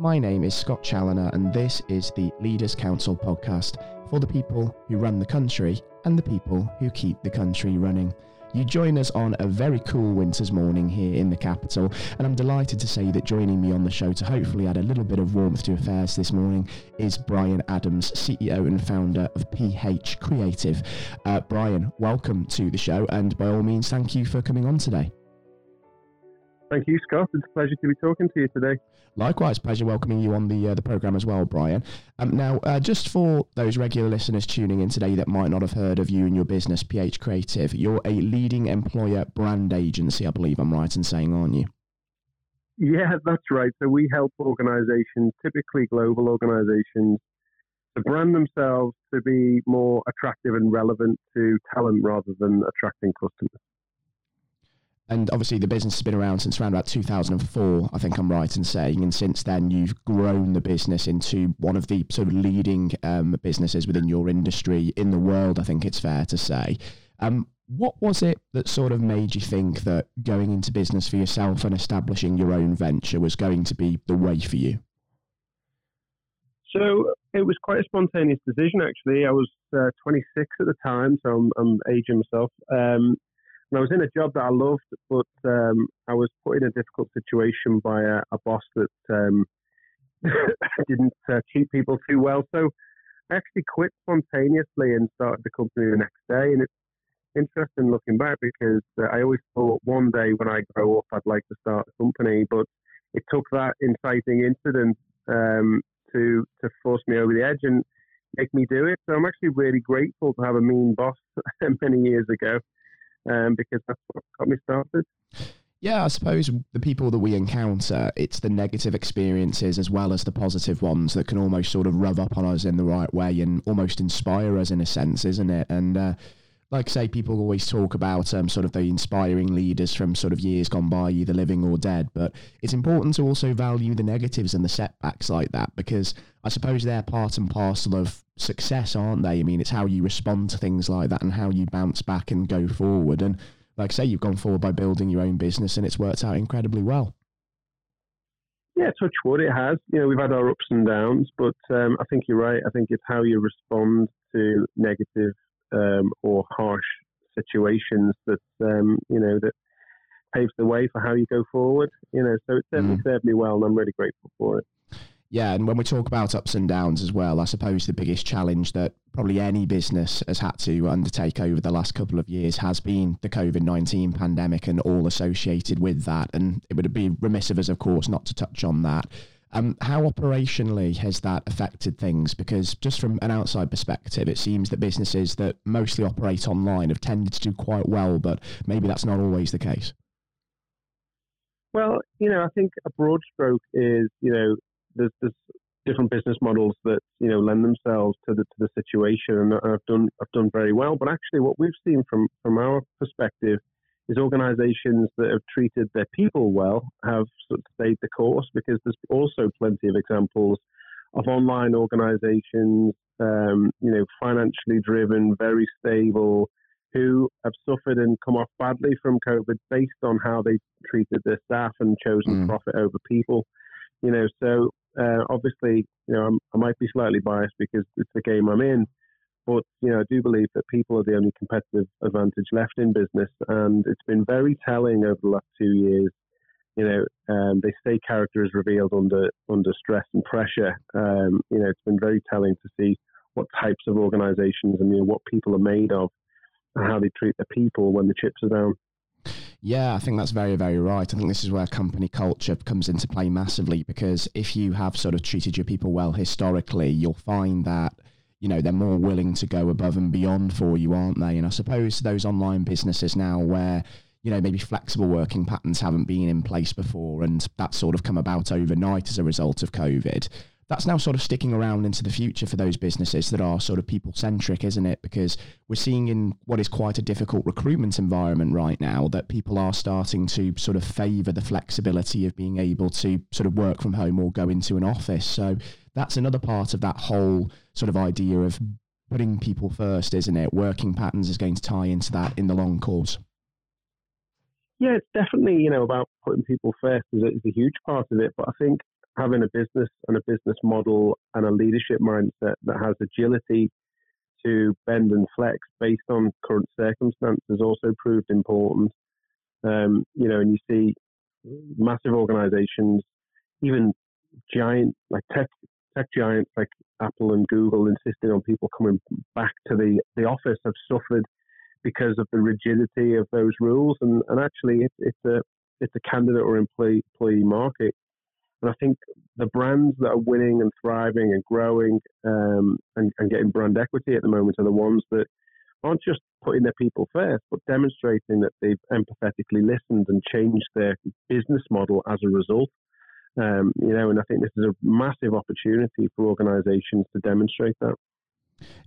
My name is Scott Challoner, and this is the Leaders Council podcast for the people who run the country and the people who keep the country running. You join us on a very cool winter's morning here in the capital, and I'm delighted to say that joining me on the show to hopefully add a little bit of warmth to affairs this morning is Bryan Adams, CEO and founder of PH Creative. Uh, Bryan, welcome to the show, and by all means, thank you for coming on today. Thank you, Scott. It's a pleasure to be talking to you today. Likewise, pleasure welcoming you on the uh, the program as well, Bryan. Um, now, uh, just for those regular listeners tuning in today that might not have heard of you and your business, PH Creative, you're a leading employer brand agency, I believe I'm right in saying, aren't you? Yeah, that's right. So we help organisations, typically global organisations, to brand themselves to be more attractive and relevant to talent rather than attracting customers. And obviously, the business has been around since around about 2004, I think I'm right in saying. And since then, you've grown the business into one of the sort of leading um, businesses within your industry in the world, I think it's fair to say. Um, what was it that sort of made you think that going into business for yourself and establishing your own venture was going to be the way for you? So it was quite a spontaneous decision, actually. I was uh, 26 at the time, so I'm, I'm aging myself. Um, and I was in a job that I loved, but um, I was put in a difficult situation by a, a boss that um, didn't uh, treat people too well. So I actually quit spontaneously and started the company the next day. And it's interesting looking back because uh, I always thought one day when I grow up, I'd like to start a company, but it took that inciting incident um, to to force me over the edge and make me do it. So I'm actually really grateful to have a mean boss many years ago um, because that's what got me started. Yeah, I suppose the people that we encounter, it's the negative experiences as well as the positive ones that can almost sort of rub up on us in the right way and almost inspire us in a sense, isn't it? And uh, like say, people always talk about um, sort of the inspiring leaders from sort of years gone by, either living or dead. But it's important to also value the negatives and the setbacks like that because I suppose they're part and parcel of success, aren't they? I mean, it's how you respond to things like that and how you bounce back and go forward. And like say, you've gone forward by building your own business and it's worked out incredibly well. Yeah, touch wood, it has. You know, we've had our ups and downs, but um, I think you're right. I think it's how you respond to negative um, or harsh situations that um, you know that paves the way for how you go forward. You know, so it certainly mm. served me well, and I'm really grateful for it. Yeah, and when we talk about ups and downs as well, I suppose the biggest challenge that probably any business has had to undertake over the last couple of years has been the COVID 19 pandemic and all associated with that. And it would be remiss of us, of course, not to touch on that. Um, how operationally has that affected things? Because just from an outside perspective, it seems that businesses that mostly operate online have tended to do quite well, but maybe that's not always the case. Well, you know, I think a broad stroke is, you know, there's, there's different business models that you know lend themselves to the to the situation, and I've done I've done very well. But actually, what we've seen from from our perspective is organisations that have treated their people well have sort of stayed the course because there's also plenty of examples of online organisations, um, you know, financially driven, very stable, who have suffered and come off badly from COVID based on how they treated their staff and chosen mm. profit over people. You know, so uh, obviously, you know, I'm, i might be slightly biased because it's the game I'm in, but you know, I do believe that people are the only competitive advantage left in business, and it's been very telling over the last two years. You know, um, they say character is revealed under under stress and pressure. Um, you know, it's been very telling to see what types of organisations and you know what people are made of, and how they treat their people when the chips are down. Yeah, I think that's very, very right. I think this is where company culture comes into play massively because if you have sort of treated your people well historically, you'll find that you know they're more willing to go above and beyond for you, aren't they? And I suppose those online businesses now where you know maybe flexible working patterns haven't been in place before, and that's sort of come about overnight as a result of COVID that's now sort of sticking around into the future for those businesses that are sort of people centric, isn't it? Because we're seeing in what is quite a difficult recruitment environment right now that people are starting to sort of favour the flexibility of being able to sort of work from home or go into an office. So that's another part of that whole sort of idea of putting people first, isn't it? Working patterns is going to tie into that in the long course. Yeah, it's definitely you know about putting people first is a, is a huge part of it, but I think having a business and a business model and a leadership mindset that has agility to bend and flex based on current circumstances also proved important. Um, you know, and you see massive organizations, even giant like tech tech giants like Apple and Google insisting on people coming back to the, the office have suffered because of the rigidity of those rules. And, and actually, it's, it's a it's a candidate or employee, employee market. And I think the brands that are winning and thriving and growing um, and, and getting brand equity at the moment are the ones that aren't just putting their people first, but demonstrating that they've empathetically listened and changed their business model as a result. Um, you know, and I think this is a massive opportunity for organisations to demonstrate that.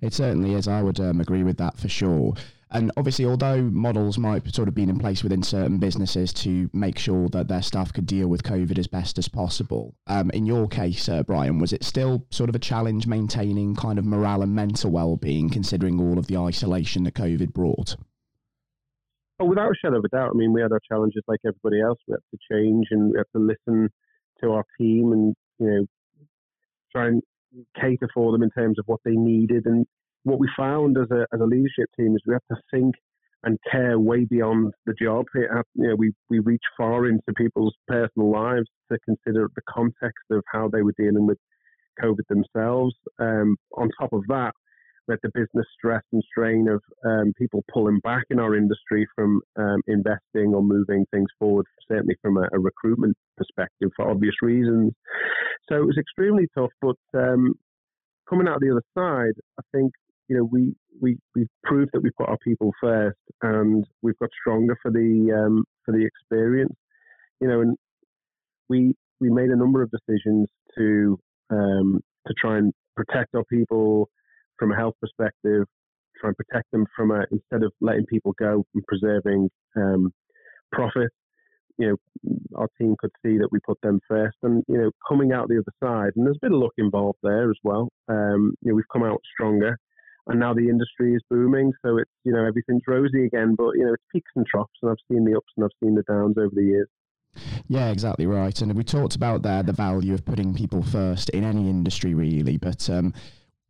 It certainly is. I would um, agree with that for sure. And obviously, although models might sort of been in place within certain businesses to make sure that their staff could deal with COVID as best as possible, um, in your case, uh, Bryan, was it still sort of a challenge maintaining kind of morale and mental well-being, considering all of the isolation that COVID brought? Oh, without a shadow of a doubt. I mean, we had our challenges like everybody else. We had to change and we had to listen to our team and you know try and cater for them in terms of what they needed. And what we found as a as a leadership team is we have to think and care way beyond the job. It, you know, we we reach far into people's personal lives to consider the context of how they were dealing with COVID themselves. Um, on top of that, with the business stress and strain of um, people pulling back in our industry from um, investing or moving things forward, certainly from a, a, recruitment perspective for obvious reasons. So it was extremely tough, but um, coming out the other side, I think you know we we we've proved that we put our people first, and we've got stronger for the um, for the experience. You know, and we we made a number of decisions to um, to try and protect our people from a health perspective, try and protect them from a, instead of letting people go and preserving um, profit. You know, our team could see that we put them first, and you know, coming out the other side, and there's a bit of luck involved there as well. Um, you know, we've come out stronger, and now the industry is booming, so it's you know everything's rosy again. But you know, it's peaks and troughs, and I've seen the ups and I've seen the downs over the years. Yeah, exactly right. And we talked about there the value of putting people first in any industry, really. But um,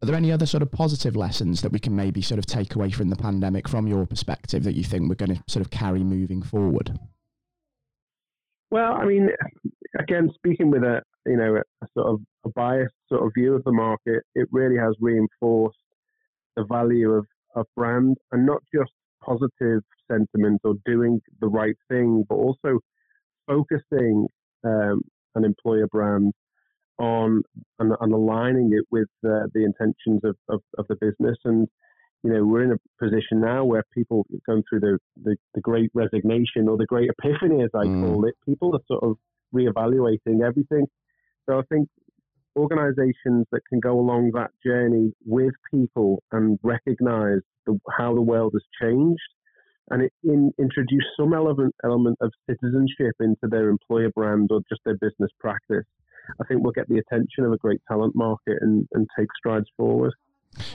are there any other sort of positive lessons that we can maybe sort of take away from the pandemic from your perspective that you think we're going to sort of carry moving forward? Well, I mean, again, speaking with a you know a, sort of a biased sort of view of the market, it really has reinforced the value of, of brand and not just positive sentiment or doing the right thing, but also focusing um, an employer brand on and, and aligning it with uh, the intentions of, of, of, the business. And you know, we're in a position now where people going through the, the, the great resignation or the great epiphany, as I mm. call it. People are sort of reevaluating everything. So I think organizations that can go along that journey with people and recognize the, how the world has changed and it in, introduce some element element of citizenship into their employer brand or just their business practice I think we'll get the attention of a great talent market and, and take strides forward.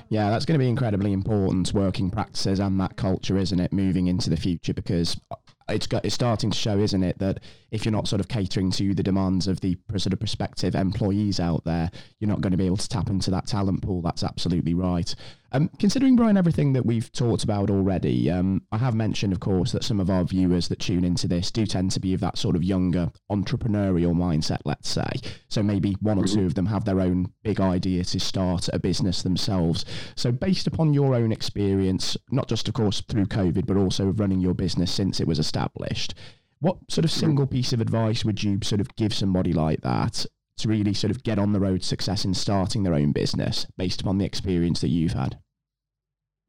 Yeah, that's going to be incredibly important working practices and that culture, isn't it, moving into the future? Because it's got, it's starting to show, isn't it, that if you're not sort of catering to the demands of the sort of prospective employees out there, you're not going to be able to tap into that talent pool. That's absolutely right. Um, considering Bryan everything that we've talked about already, um, I have mentioned, of course, that some of our viewers that tune into this do tend to be of that sort of younger entrepreneurial mindset. Let's say, so maybe one or two of them have their own big idea to start a business themselves. So, based upon your own experience, not just of course through COVID, but also of running your business since it was established, what sort of single piece of advice would you sort of give somebody like that to really sort of get on the road success in starting their own business based upon the experience that you've had?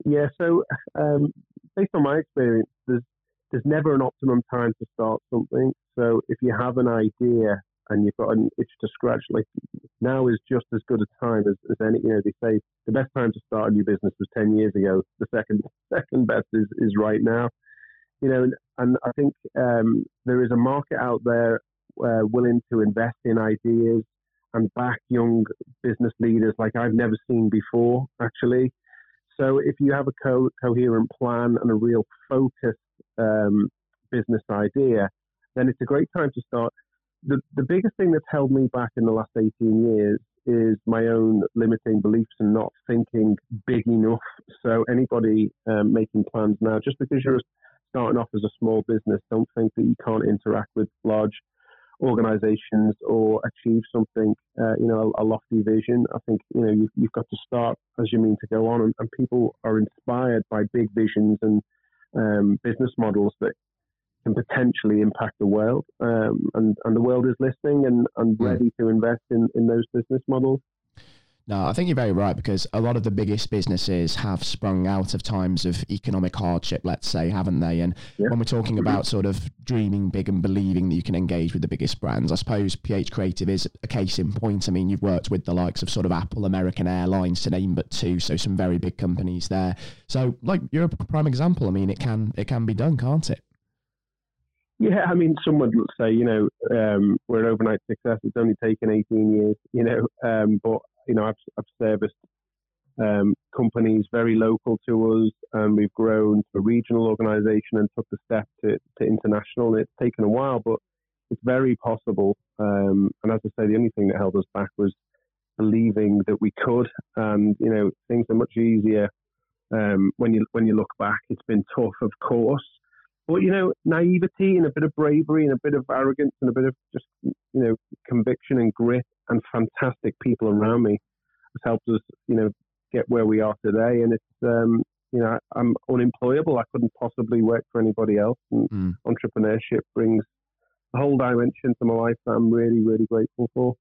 Yeah, so um, based on my experience, there's there's never an optimum time to start something. So if you have an idea and you've got an itch to scratch, like now is just as good a time as, as any. You know, they say the best time to start a new business was ten years ago. The second second best is is right now. You know, and, and I think um, there is a market out there uh, willing to invest in ideas and back young business leaders like I've never seen before, actually. So if you have a co- coherent plan and a real focused um, business idea, then it's a great time to start. the, the biggest thing that's held me back in the last 18 years is my own limiting beliefs and not thinking big enough. So anybody um, making plans now, just because you're starting off as a small business, don't think that you can't interact with large organizations or achieve something, uh, you know, a, a, lofty vision. I think, you know, you've, you've, got to start as you mean to go on and, and people are inspired by big visions and um, business models that can potentially impact the world. Um, and, and the world is listening and, and hmm. ready to invest in, in those business models. No, I think you're very right because a lot of the biggest businesses have sprung out of times of economic hardship, let's say, haven't they? And yeah. when we're talking mm-hmm. about sort of dreaming big and believing that you can engage with the biggest brands, I suppose PH Creative is a case in point. I mean, you've worked with the likes of sort of Apple, American Airlines, to name but two, so some very big companies there. So, like, you're a prime example. I mean, it can it can be done, can't it? Yeah, I mean, someone would say, you know, um, we're an overnight success. It's only taken 18 years, you know, um, but, you know, I've, I've serviced um, companies very local to us, and we've grown to a regional organisation and took the step to, to international. It's taken a while, but it's very possible. Um, and as I say, the only thing that held us back was believing that we could. And you know, things are much easier um, when you when you look back. It's been tough, of course, but you know, naivety and a bit of bravery and a bit of arrogance and a bit of just you know conviction and grit and fantastic people around me has helped us you know get where we are today. And it's um, you know I'm unemployable. I couldn't possibly work for anybody else. And mm. entrepreneurship brings a whole dimension to my life that I'm really really grateful for.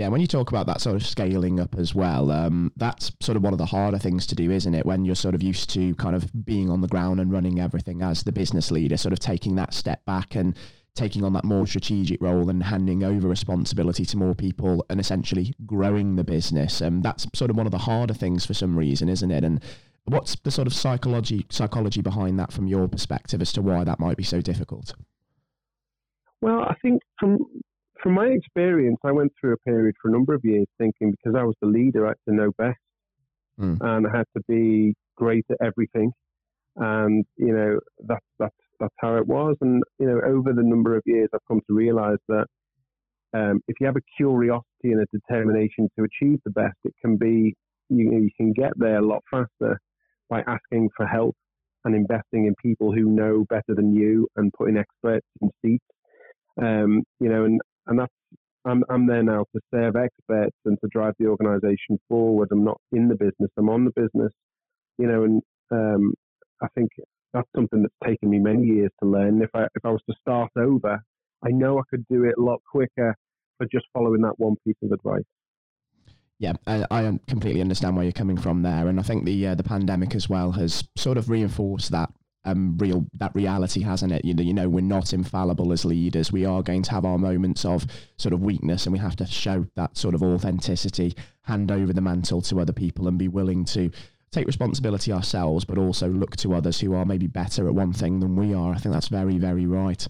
Yeah, when you talk about that sort of scaling up as well, um, that's sort of one of the harder things to do, isn't it? When you're sort of used to kind of being on the ground and running everything as the business leader, sort of taking that step back and taking on that more strategic role and handing over responsibility to more people and essentially growing the business. And um, that's sort of one of the harder things for some reason, isn't it? And what's the sort of psychology psychology behind that from your perspective as to why that might be so difficult? Well, I think from from my experience, I went through a period for a number of years thinking because I was the leader, I had to know best, mm. and I had to be great at everything, and you know that's that's that's how it was. And you know, over the number of years, I've come to realise that um, if you have a curiosity and a determination to achieve the best, it can be you, you can get there a lot faster by asking for help and investing in people who know better than you and putting experts in seats. Um, you know, and and that's I'm I'm there now to serve experts and to drive the organisation forward. I'm not in the business. I'm on the business, you know, and um, I think that's something that's taken me many years to learn. If I if I was to start over, I know I could do it a lot quicker for just following that one piece of advice. Yeah, I, I completely understand where you're coming from there, and I think the uh, the pandemic as well has sort of reinforced that um, real that reality, hasn't it? You know, you know, we're not infallible as leaders. We are going to have our moments of sort of weakness, and we have to show that sort of authenticity, hand over the mantle to other people, and be willing to take responsibility ourselves, but also look to others who are maybe better at one thing than we are. I think that's very, very right.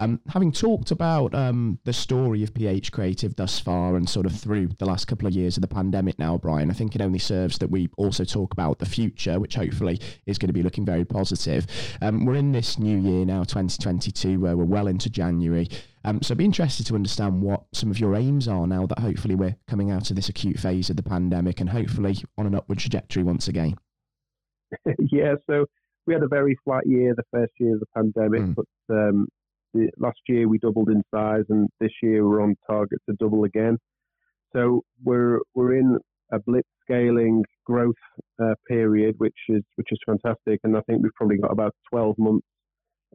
Um, having talked about um, the story of PH Creative thus far and sort of through the last couple of years of the pandemic now, Bryan, I think it only serves that we also talk about the future, which hopefully is going to be looking very positive. Um, we're in this new year now, 2022, where we're well into January. Um, so I'd be interested to understand what some of your aims are now that hopefully we're coming out of this acute phase of the pandemic and hopefully on an upward trajectory once again. yeah, so we had a very flat year the first year of the pandemic, mm. but um, the, last year we doubled in size, and this year we're on target to double again. So we're we're in a blitz scaling growth uh, period, which is which is fantastic, and I think we've probably got about 12 months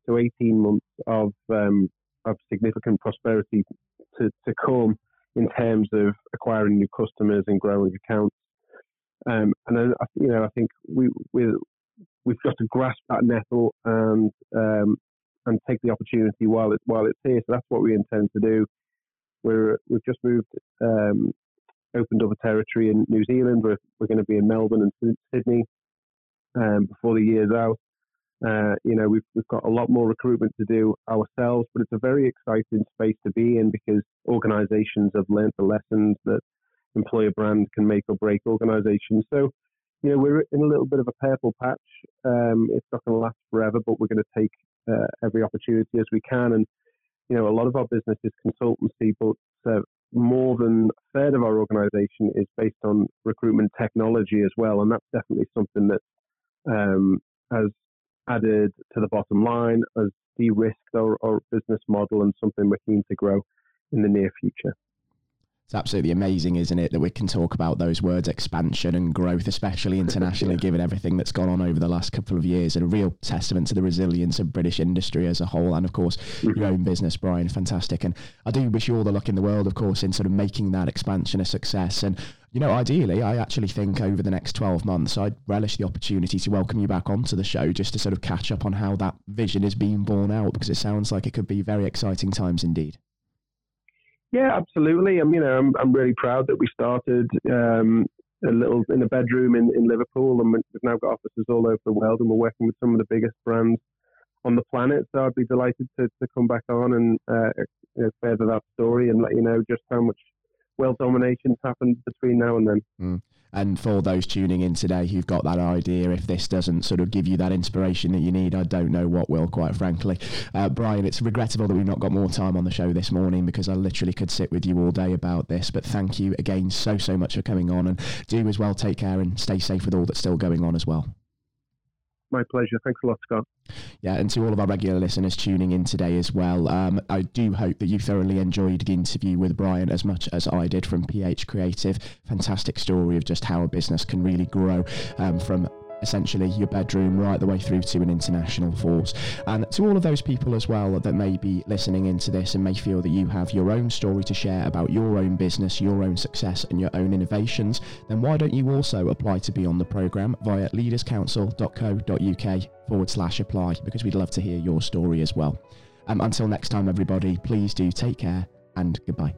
to 18 months of um, of significant prosperity to, to come in terms of acquiring new customers and growing accounts. Um, and then, you know, I think we we we've got to grasp that nettle and um, and take the opportunity while it while it's here. So that's what we intend to do. We're we've just moved, um, opened up a territory in New Zealand. We're we're going to be in Melbourne and Sydney um, before the year's out. Uh, you know, we've we've got a lot more recruitment to do ourselves, but it's a very exciting space to be in because organisations have learned the lessons that employer brand can make or break organisations. So you know, we're in a little bit of a purple patch. Um, it's not going to last forever, but we're going to take uh, every opportunity as we can. And you know, a lot of our business is consultancy, but uh, more than a third of our organization is based on recruitment technology as well. And that's definitely something that um, has added to the bottom line, has de risked our, our business model, and something we're keen to grow in the near future. It's absolutely amazing, isn't it, that we can talk about those words expansion and growth, especially internationally, yeah. given everything that's gone on over the last couple of years, and a real testament to the resilience of British industry as a whole. And of course, mm-hmm. your own business, Bryan, fantastic. And I do wish you all the luck in the world, of course, in sort of making that expansion a success. And, you know, ideally, I actually think over the next 12 months, I'd relish the opportunity to welcome you back onto the show just to sort of catch up on how that vision is being borne out, because it sounds like it could be very exciting times indeed. Yeah, absolutely. I'm, you know, I'm, I'm really proud that we started um, a little in a bedroom in, in Liverpool, and we've now got offices all over the world, and we're working with some of the biggest brands on the planet. So I'd be delighted to, to come back on and uh, you know, further that story and let you know just how much world domination's happened between now and then. Mm. And for those tuning in today who've got that idea, if this doesn't sort of give you that inspiration that you need, I don't know what will, quite frankly. Uh, Bryan, it's regrettable that we've not got more time on the show this morning because I literally could sit with you all day about this. But thank you again so, so much for coming on. And do as well take care and stay safe with all that's still going on as well. My pleasure. Thanks a lot, Scott. Yeah, and to all of our regular listeners tuning in today as well, um, I do hope that you thoroughly enjoyed the interview with Bryan as much as I did from PH Creative. Fantastic story of just how a business can really grow um, from essentially your bedroom right the way through to an international force. And to all of those people as well that may be listening into this and may feel that you have your own story to share about your own business, your own success, and your own innovations, then why don't you also apply to be on the programme via leaderscouncil.co.uk forward slash apply because we'd love to hear your story as well. Um, until next time, everybody, please do take care and goodbye.